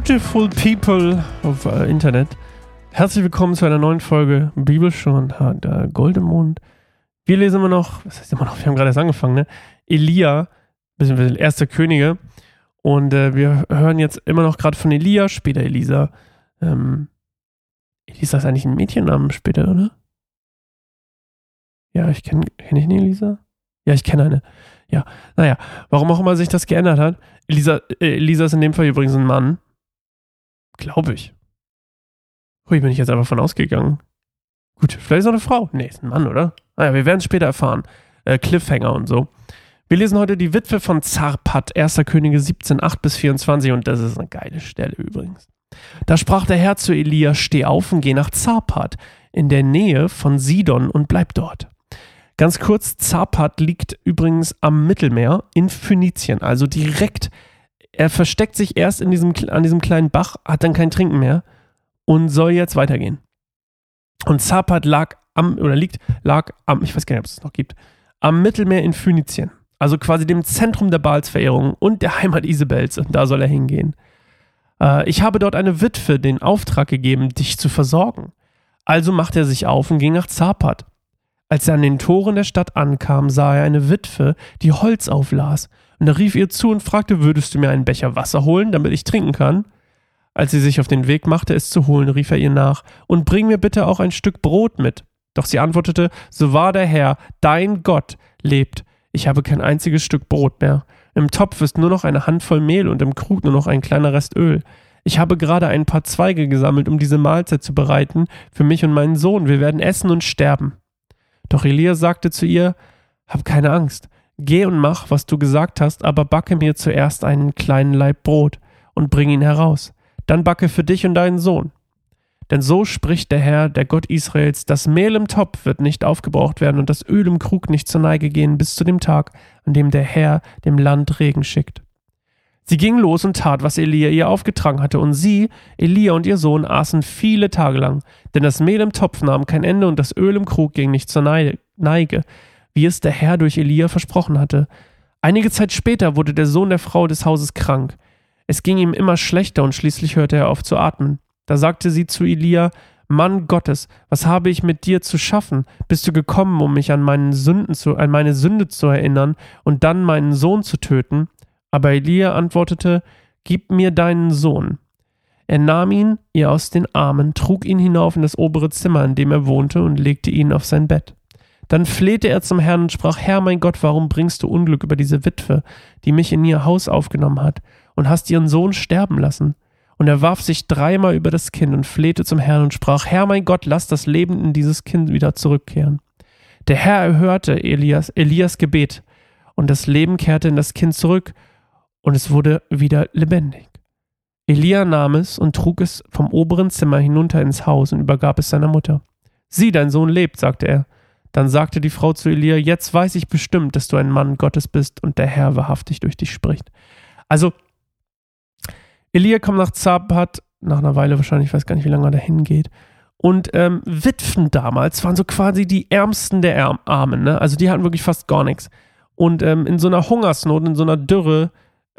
Beautiful People auf äh, Internet. Herzlich willkommen zu einer neuen Folge Bibelstunde der Goldemond. Wir lesen immer noch, was heißt immer noch, wir haben gerade erst angefangen, ne? Elia, beziehungsweise Erster Könige. Und äh, wir hören jetzt immer noch gerade von Elia, später Elisa. Ähm, Elisa ist eigentlich ein Mädchennamen später, oder? Ja, ich kenne, kenne ich eine Elisa? Ja, ich kenne eine. Ja, naja, warum auch immer sich das geändert hat. Elisa, äh, Elisa ist in dem Fall übrigens ein Mann. Glaube ich. Hui, bin ich jetzt einfach von ausgegangen. Gut, vielleicht ist auch eine Frau. Nee, ist ein Mann, oder? Naja, wir werden es später erfahren. Äh, Cliffhanger und so. Wir lesen heute die Witwe von Zarpat, 1. Könige 17, 8 bis 24 und das ist eine geile Stelle übrigens. Da sprach der Herr zu Elia, steh auf und geh nach Zarpat, in der Nähe von Sidon und bleib dort. Ganz kurz, Zapat liegt übrigens am Mittelmeer in Phönizien, also direkt. Er versteckt sich erst in diesem, an diesem kleinen Bach, hat dann kein Trinken mehr und soll jetzt weitergehen. Und Zapat lag am, oder liegt, lag am, ich weiß gar nicht, ob es noch gibt, am Mittelmeer in Phönizien. Also quasi dem Zentrum der Baalsverehrung und der Heimat Isabels. Und da soll er hingehen. Äh, ich habe dort eine Witwe den Auftrag gegeben, dich zu versorgen. Also machte er sich auf und ging nach Zapat. Als er an den Toren der Stadt ankam, sah er eine Witwe, die Holz auflas, und er rief ihr zu und fragte, würdest du mir einen Becher Wasser holen, damit ich trinken kann? Als sie sich auf den Weg machte, es zu holen, rief er ihr nach, und bring mir bitte auch ein Stück Brot mit. Doch sie antwortete, so wahr der Herr, dein Gott, lebt, ich habe kein einziges Stück Brot mehr. Im Topf ist nur noch eine Handvoll Mehl und im Krug nur noch ein kleiner Rest Öl. Ich habe gerade ein paar Zweige gesammelt, um diese Mahlzeit zu bereiten, für mich und meinen Sohn. Wir werden essen und sterben. Doch Elia sagte zu ihr, Hab keine Angst, geh und mach, was du gesagt hast, aber backe mir zuerst einen kleinen Laib Brot und bring ihn heraus. Dann backe für dich und deinen Sohn. Denn so spricht der Herr, der Gott Israels, das Mehl im Topf wird nicht aufgebraucht werden und das Öl im Krug nicht zur Neige gehen bis zu dem Tag, an dem der Herr dem Land Regen schickt. Sie ging los und tat, was Elia ihr aufgetragen hatte, und sie, Elia und ihr Sohn, aßen viele Tage lang, denn das Mehl im Topf nahm kein Ende und das Öl im Krug ging nicht zur Neige, wie es der Herr durch Elia versprochen hatte. Einige Zeit später wurde der Sohn der Frau des Hauses krank. Es ging ihm immer schlechter und schließlich hörte er auf zu atmen. Da sagte sie zu Elia, Mann Gottes, was habe ich mit dir zu schaffen? Bist du gekommen, um mich an, meinen Sünden zu, an meine Sünde zu erinnern und dann meinen Sohn zu töten? Aber Elia antwortete, Gib mir deinen Sohn. Er nahm ihn ihr aus den Armen, trug ihn hinauf in das obere Zimmer, in dem er wohnte, und legte ihn auf sein Bett. Dann flehte er zum Herrn und sprach, Herr mein Gott, warum bringst du Unglück über diese Witwe, die mich in ihr Haus aufgenommen hat, und hast ihren Sohn sterben lassen? Und er warf sich dreimal über das Kind und flehte zum Herrn und sprach, Herr mein Gott, lass das Leben in dieses Kind wieder zurückkehren. Der Herr erhörte Elias, Elias Gebet, und das Leben kehrte in das Kind zurück, und es wurde wieder lebendig. Elia nahm es und trug es vom oberen Zimmer hinunter ins Haus und übergab es seiner Mutter. Sieh, dein Sohn lebt, sagte er. Dann sagte die Frau zu Elia, jetzt weiß ich bestimmt, dass du ein Mann Gottes bist und der Herr wahrhaftig durch dich spricht. Also, Elia kommt nach Zapat, nach einer Weile wahrscheinlich, ich weiß gar nicht, wie lange er da hingeht. Und ähm, Witwen damals waren so quasi die Ärmsten der Armen, ne? Also die hatten wirklich fast gar nichts. Und ähm, in so einer Hungersnot, in so einer Dürre,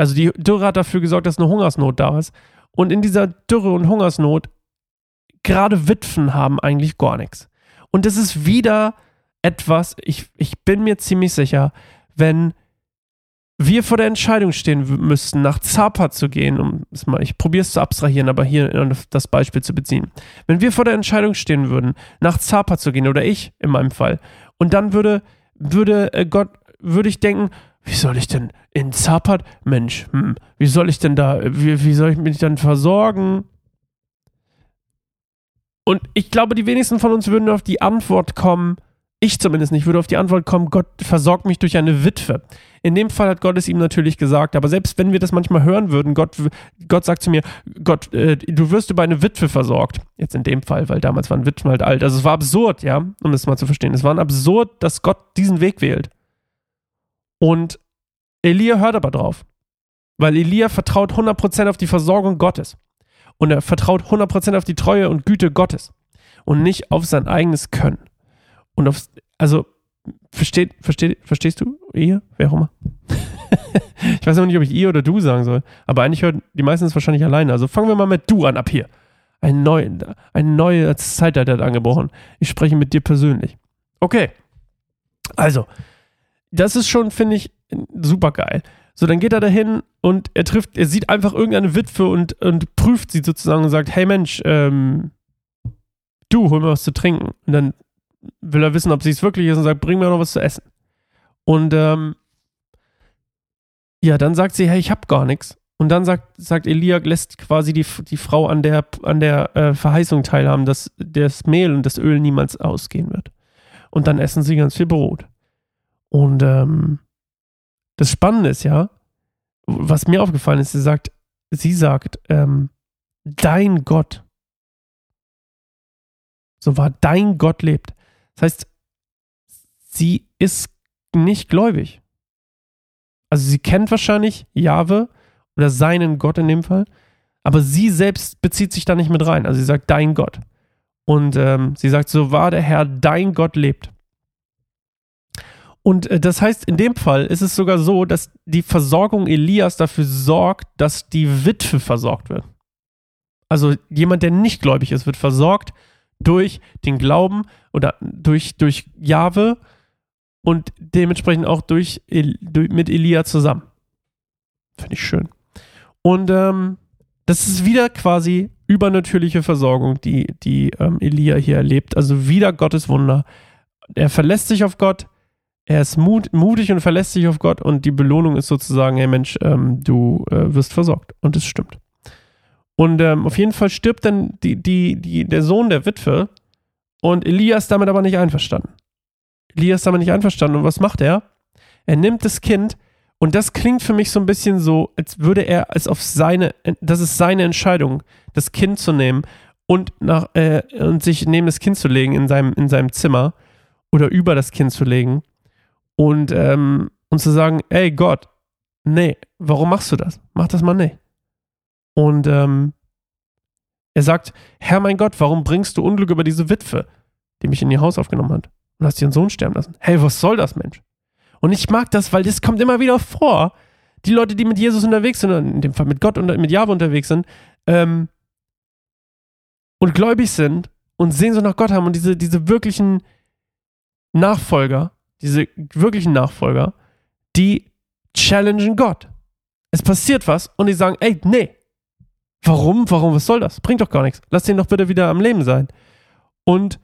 also die Dürre hat dafür gesorgt, dass eine Hungersnot da ist. Und in dieser Dürre und Hungersnot, gerade Witwen haben eigentlich gar nichts. Und das ist wieder etwas, ich, ich bin mir ziemlich sicher, wenn wir vor der Entscheidung stehen müssten, nach Zapa zu gehen, um es mal, ich probiere es zu abstrahieren, aber hier das Beispiel zu beziehen. Wenn wir vor der Entscheidung stehen würden, nach Zapa zu gehen, oder ich in meinem Fall, und dann würde, würde äh, Gott, würde ich denken, wie soll ich denn in Zapat, Mensch, hm, wie soll ich denn da, wie, wie soll ich mich dann versorgen? Und ich glaube, die wenigsten von uns würden auf die Antwort kommen, ich zumindest nicht, würde auf die Antwort kommen, Gott versorgt mich durch eine Witwe. In dem Fall hat Gott es ihm natürlich gesagt, aber selbst wenn wir das manchmal hören würden, Gott, Gott sagt zu mir, Gott, äh, du wirst über eine Witwe versorgt. Jetzt in dem Fall, weil damals waren Witwen halt alt. Also es war absurd, ja, um das mal zu verstehen. Es war absurd, dass Gott diesen Weg wählt. Und Elia hört aber drauf. Weil Elia vertraut 100% auf die Versorgung Gottes. Und er vertraut 100% auf die Treue und Güte Gottes. Und nicht auf sein eigenes Können. Und auf, also, versteht, versteht, verstehst du, Ehe? Wer auch immer? ich weiß auch nicht, ob ich ihr oder du sagen soll, aber eigentlich hört die meisten es wahrscheinlich alleine. Also fangen wir mal mit du an ab hier. Ein, neu, ein neues Zeitalter hat angebrochen. Ich spreche mit dir persönlich. Okay. Also, das ist schon, finde ich, super geil. So, dann geht er dahin und er trifft, er sieht einfach irgendeine Witwe und, und prüft sie sozusagen und sagt, hey Mensch, ähm, du, hol mir was zu trinken. Und dann will er wissen, ob sie es wirklich ist und sagt, bring mir noch was zu essen. Und ähm, ja, dann sagt sie, hey, ich hab gar nichts. Und dann sagt, sagt Elia, lässt quasi die, die Frau an der, an der äh, Verheißung teilhaben, dass das Mehl und das Öl niemals ausgehen wird. Und dann essen sie ganz viel Brot. Und ähm, das Spannende ist ja, was mir aufgefallen ist, sie sagt, sie sagt, ähm, dein Gott, so war dein Gott lebt. Das heißt, sie ist nicht gläubig. Also sie kennt wahrscheinlich Jahwe oder seinen Gott in dem Fall, aber sie selbst bezieht sich da nicht mit rein. Also sie sagt dein Gott. Und ähm, sie sagt, so war der Herr, dein Gott lebt. Und äh, das heißt, in dem Fall ist es sogar so, dass die Versorgung Elias dafür sorgt, dass die Witwe versorgt wird. Also jemand, der nicht gläubig ist, wird versorgt durch den Glauben oder durch, durch Jahwe und dementsprechend auch durch, durch mit Elia zusammen. Finde ich schön. Und ähm, das ist wieder quasi übernatürliche Versorgung, die, die ähm, Elia hier erlebt. Also wieder Gottes Wunder. Er verlässt sich auf Gott, er ist mut, mutig und verlässt sich auf Gott und die Belohnung ist sozusagen, hey Mensch, ähm, du äh, wirst versorgt. Und es stimmt. Und ähm, auf jeden Fall stirbt dann die, die, die, der Sohn der Witwe und Elias damit aber nicht einverstanden. Elias damit nicht einverstanden. Und was macht er? Er nimmt das Kind und das klingt für mich so ein bisschen so, als würde er es auf seine, das ist seine Entscheidung, das Kind zu nehmen und, nach, äh, und sich neben das Kind zu legen in seinem, in seinem Zimmer oder über das Kind zu legen und, ähm, und zu sagen, ey Gott, nee, warum machst du das? Mach das mal nicht. Und ähm, er sagt, Herr mein Gott, warum bringst du Unglück über diese Witwe, die mich in ihr Haus aufgenommen hat und hast ihren Sohn sterben lassen? Hey, was soll das, Mensch? Und ich mag das, weil das kommt immer wieder vor. Die Leute, die mit Jesus unterwegs sind, in dem Fall mit Gott und mit Jahwe unterwegs sind, ähm, und gläubig sind und so nach Gott haben und diese, diese wirklichen Nachfolger, diese wirklichen Nachfolger, die challengen Gott. Es passiert was und die sagen, ey, nee. Warum? Warum? Was soll das? Bringt doch gar nichts. Lass den doch bitte wieder am Leben sein. Und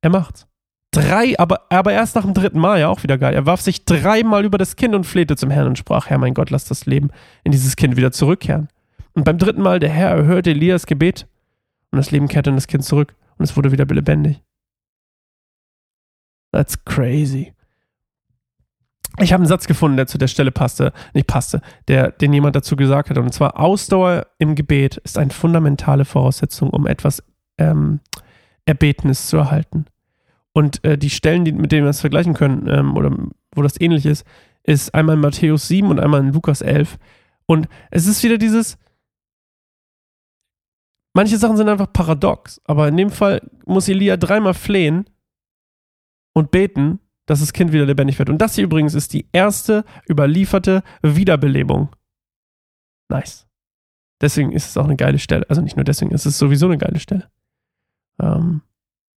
er macht's. Drei, aber, aber erst nach dem dritten Mal, ja auch wieder geil. Er warf sich dreimal über das Kind und flehte zum Herrn und sprach, Herr, mein Gott, lass das Leben in dieses Kind wieder zurückkehren. Und beim dritten Mal, der Herr erhörte Elias Gebet und das Leben kehrte in das Kind zurück und es wurde wieder lebendig. That's crazy. Ich habe einen Satz gefunden, der zu der Stelle passte, nicht passte, der, den jemand dazu gesagt hat. Und zwar, Ausdauer im Gebet ist eine fundamentale Voraussetzung, um etwas ähm, Erbetenes zu erhalten. Und äh, die Stellen, die, mit denen wir das vergleichen können, ähm, oder wo das ähnlich ist, ist einmal in Matthäus 7 und einmal in Lukas 11. Und es ist wieder dieses, manche Sachen sind einfach paradox, aber in dem Fall muss Elia dreimal flehen, und beten, dass das Kind wieder lebendig wird. Und das hier übrigens ist die erste überlieferte Wiederbelebung. Nice. Deswegen ist es auch eine geile Stelle. Also nicht nur deswegen, es ist sowieso eine geile Stelle. Ähm,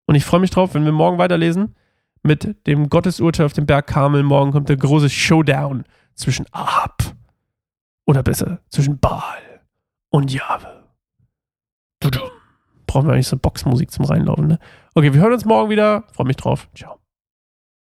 und ich freue mich drauf, wenn wir morgen weiterlesen mit dem Gottesurteil auf dem Berg Karmel. Morgen kommt der große Showdown zwischen Ahab oder besser zwischen Baal und Jahwe. Brauchen wir eigentlich so Boxmusik zum Reinlaufen, ne? Okay, wir hören uns morgen wieder. Freue mich drauf. Ciao.